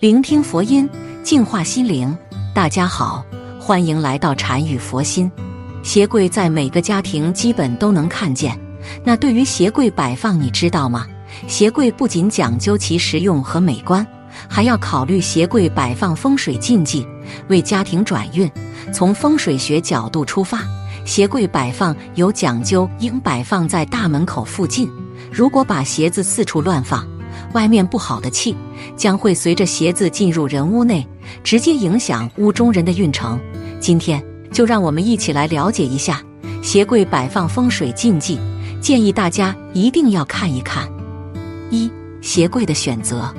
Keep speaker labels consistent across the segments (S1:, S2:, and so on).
S1: 聆听佛音，净化心灵。大家好，欢迎来到禅语佛心。鞋柜在每个家庭基本都能看见。那对于鞋柜摆放，你知道吗？鞋柜不仅讲究其实用和美观，还要考虑鞋柜摆放风水禁忌，为家庭转运。从风水学角度出发，鞋柜摆放有讲究，应摆放在大门口附近。如果把鞋子四处乱放，外面不好的气将会随着鞋子进入人屋内，直接影响屋中人的运程。今天就让我们一起来了解一下鞋柜摆放风水禁忌，建议大家一定要看一看。一、鞋柜的选择。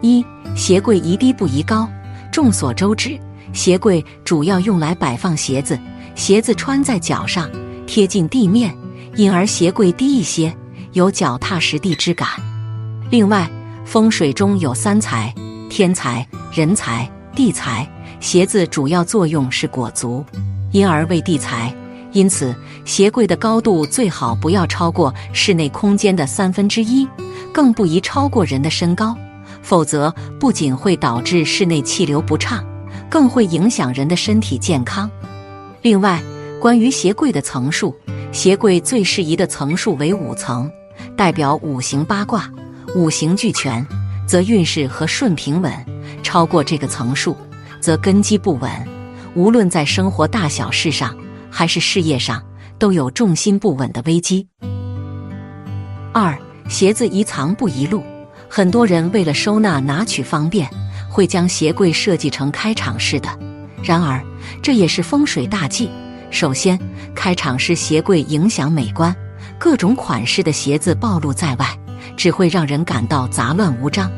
S1: 一、鞋柜宜低不宜高。众所周知，鞋柜主要用来摆放鞋子，鞋子穿在脚上，贴近地面，因而鞋柜低一些，有脚踏实地之感。另外，风水中有三财：天财、人财、地财。鞋子主要作用是裹足，因而为地财。因此，鞋柜的高度最好不要超过室内空间的三分之一，更不宜超过人的身高，否则不仅会导致室内气流不畅，更会影响人的身体健康。另外，关于鞋柜的层数，鞋柜最适宜的层数为五层，代表五行八卦。五行俱全，则运势和顺平稳；超过这个层数，则根基不稳，无论在生活大小事上还是事业上，都有重心不稳的危机。二、鞋子宜藏不宜露。很多人为了收纳拿取方便，会将鞋柜设计成开场式的。然而，这也是风水大忌。首先，开场式鞋柜影响美观，各种款式的鞋子暴露在外。只会让人感到杂乱无章，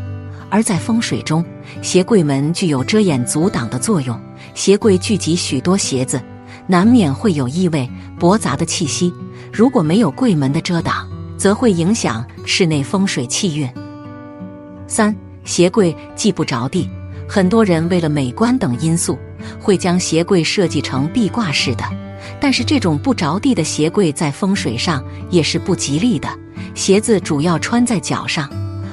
S1: 而在风水中，鞋柜门具有遮掩阻挡的作用。鞋柜聚集许多鞋子，难免会有异味驳杂的气息。如果没有柜门的遮挡，则会影响室内风水气运。三、鞋柜既不着地，很多人为了美观等因素，会将鞋柜设计成壁挂式的，但是这种不着地的鞋柜在风水上也是不吉利的。鞋子主要穿在脚上，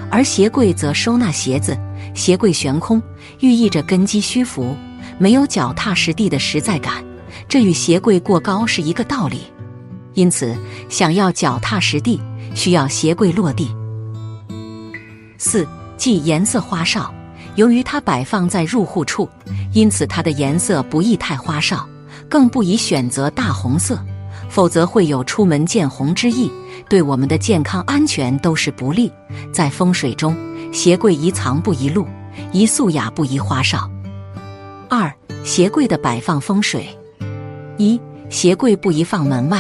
S1: 而鞋柜则收纳鞋子。鞋柜悬空，寓意着根基虚浮，没有脚踏实地的实在感。这与鞋柜过高是一个道理。因此，想要脚踏实地，需要鞋柜落地。四，即颜色花哨。由于它摆放在入户处，因此它的颜色不宜太花哨，更不宜选择大红色，否则会有出门见红之意。对我们的健康安全都是不利。在风水中，鞋柜宜藏不宜露，宜素雅不宜花哨。二、鞋柜的摆放风水：一、鞋柜不宜放门外。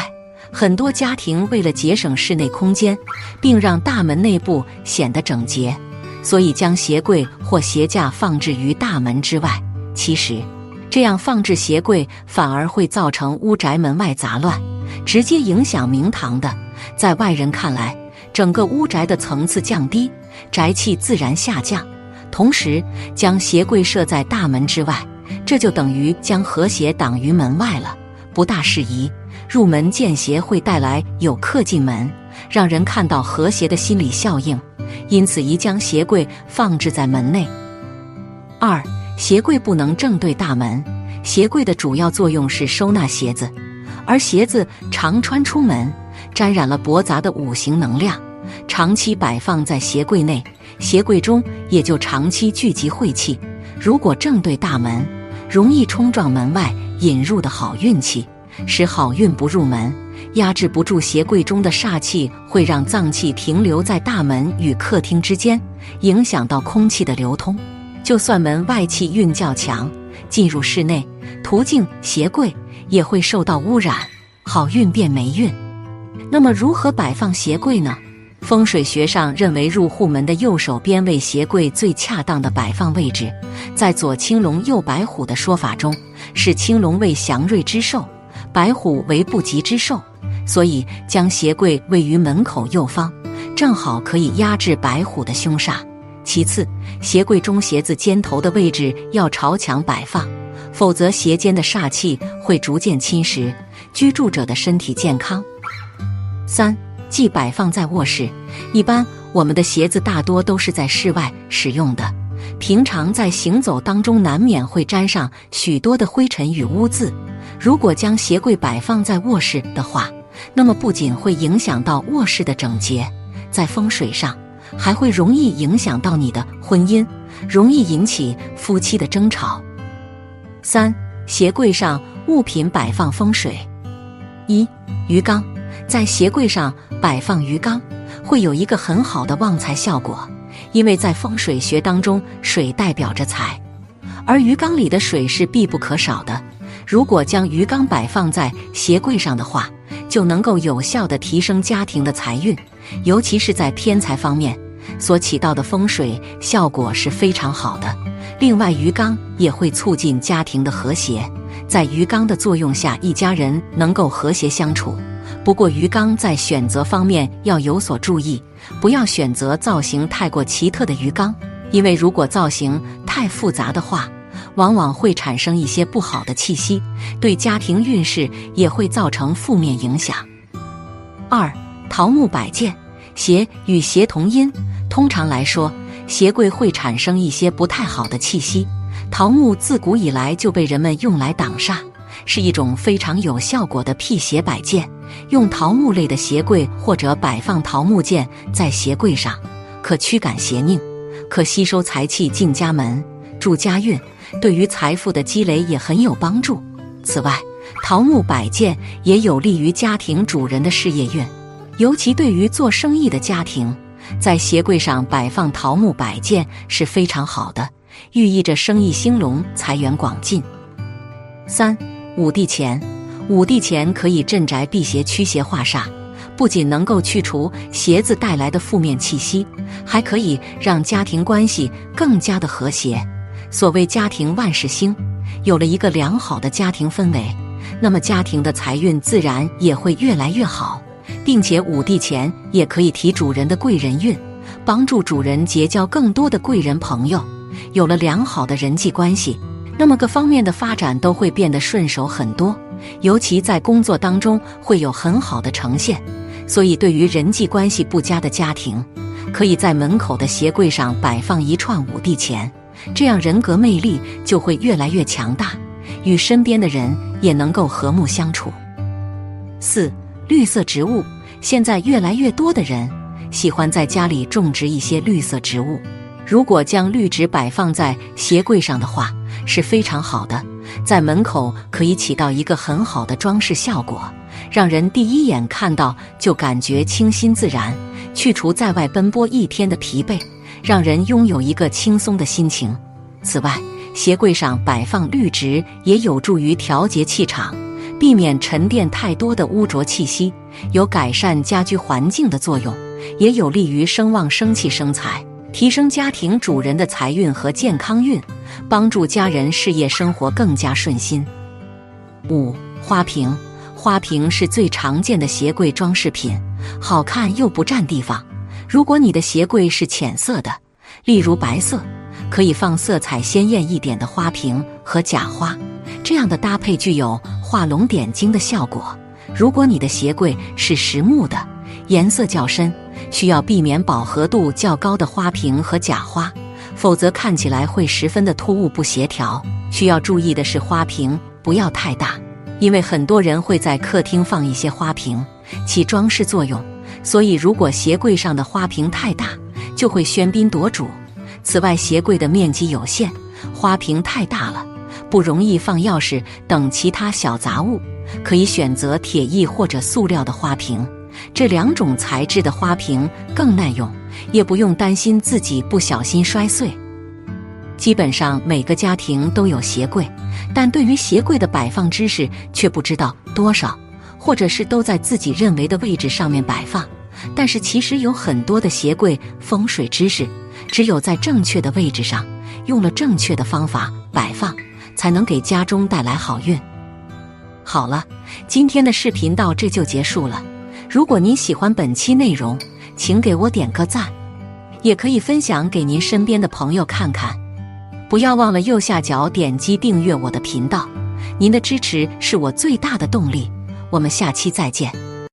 S1: 很多家庭为了节省室内空间，并让大门内部显得整洁，所以将鞋柜或鞋架放置于大门之外。其实，这样放置鞋柜反而会造成屋宅门外杂乱，直接影响明堂的。在外人看来，整个屋宅的层次降低，宅气自然下降。同时，将鞋柜设在大门之外，这就等于将和谐挡于门外了，不大适宜。入门见鞋会带来有客进门，让人看到和谐的心理效应，因此宜将鞋柜放置在门内。二，鞋柜不能正对大门。鞋柜的主要作用是收纳鞋子，而鞋子常穿出门。沾染了驳杂的五行能量，长期摆放在鞋柜内，鞋柜中也就长期聚集晦气。如果正对大门，容易冲撞门外引入的好运气，使好运不入门，压制不住鞋柜中的煞气，会让脏气停留在大门与客厅之间，影响到空气的流通。就算门外气运较强，进入室内途径鞋柜也会受到污染，好运变霉运。那么如何摆放鞋柜呢？风水学上认为，入户门的右手边为鞋柜最恰当的摆放位置。在左青龙右白虎的说法中，是青龙为祥瑞之兽，白虎为不吉之兽，所以将鞋柜位于门口右方，正好可以压制白虎的凶煞。其次，鞋柜中鞋子尖头的位置要朝墙摆放，否则鞋尖的煞气会逐渐侵蚀居住者的身体健康。三。即摆放在卧室，一般我们的鞋子大多都是在室外使用的，平常在行走当中难免会沾上许多的灰尘与污渍。如果将鞋柜摆放在卧室的话，那么不仅会影响到卧室的整洁，在风水上还会容易影响到你的婚姻，容易引起夫妻的争吵。三、鞋柜上物品摆放风水：一、鱼缸。在鞋柜上摆放鱼缸，会有一个很好的旺财效果，因为在风水学当中，水代表着财，而鱼缸里的水是必不可少的。如果将鱼缸摆放在鞋柜上的话，就能够有效的提升家庭的财运，尤其是在偏财方面所起到的风水效果是非常好的。另外，鱼缸也会促进家庭的和谐，在鱼缸的作用下，一家人能够和谐相处。不过，鱼缸在选择方面要有所注意，不要选择造型太过奇特的鱼缸，因为如果造型太复杂的话，往往会产生一些不好的气息，对家庭运势也会造成负面影响。二、桃木摆件，鞋与鞋同音，通常来说，鞋柜会产生一些不太好的气息。桃木自古以来就被人们用来挡煞。是一种非常有效果的辟邪摆件，用桃木类的鞋柜或者摆放桃木件在鞋柜上，可驱赶邪佞，可吸收财气进家门，助家运，对于财富的积累也很有帮助。此外，桃木摆件也有利于家庭主人的事业运，尤其对于做生意的家庭，在鞋柜上摆放桃木摆件是非常好的，寓意着生意兴隆、财源广进。三。五帝钱，五帝钱可以镇宅辟邪、驱邪化煞，不仅能够去除鞋子带来的负面气息，还可以让家庭关系更加的和谐。所谓家庭万事兴，有了一个良好的家庭氛围，那么家庭的财运自然也会越来越好，并且五帝钱也可以提主人的贵人运，帮助主人结交更多的贵人朋友，有了良好的人际关系。那么各方面的发展都会变得顺手很多，尤其在工作当中会有很好的呈现。所以，对于人际关系不佳的家庭，可以在门口的鞋柜上摆放一串五帝钱，这样人格魅力就会越来越强大，与身边的人也能够和睦相处。四、绿色植物，现在越来越多的人喜欢在家里种植一些绿色植物。如果将绿植摆放在鞋柜上的话，是非常好的，在门口可以起到一个很好的装饰效果，让人第一眼看到就感觉清新自然，去除在外奔波一天的疲惫，让人拥有一个轻松的心情。此外，鞋柜上摆放绿植也有助于调节气场，避免沉淀太多的污浊气息，有改善家居环境的作用，也有利于生旺生气生财。提升家庭主人的财运和健康运，帮助家人事业生活更加顺心。五花瓶，花瓶是最常见的鞋柜装饰品，好看又不占地方。如果你的鞋柜是浅色的，例如白色，可以放色彩鲜艳一点的花瓶和假花，这样的搭配具有画龙点睛的效果。如果你的鞋柜是实木的，颜色较深。需要避免饱和度较高的花瓶和假花，否则看起来会十分的突兀不协调。需要注意的是，花瓶不要太大，因为很多人会在客厅放一些花瓶，起装饰作用。所以，如果鞋柜上的花瓶太大，就会喧宾夺主。此外，鞋柜的面积有限，花瓶太大了，不容易放钥匙等其他小杂物，可以选择铁艺或者塑料的花瓶。这两种材质的花瓶更耐用，也不用担心自己不小心摔碎。基本上每个家庭都有鞋柜，但对于鞋柜的摆放知识却不知道多少，或者是都在自己认为的位置上面摆放，但是其实有很多的鞋柜风水知识，只有在正确的位置上，用了正确的方法摆放，才能给家中带来好运。好了，今天的视频到这就结束了。如果您喜欢本期内容，请给我点个赞，也可以分享给您身边的朋友看看。不要忘了右下角点击订阅我的频道，您的支持是我最大的动力。我们下期再见。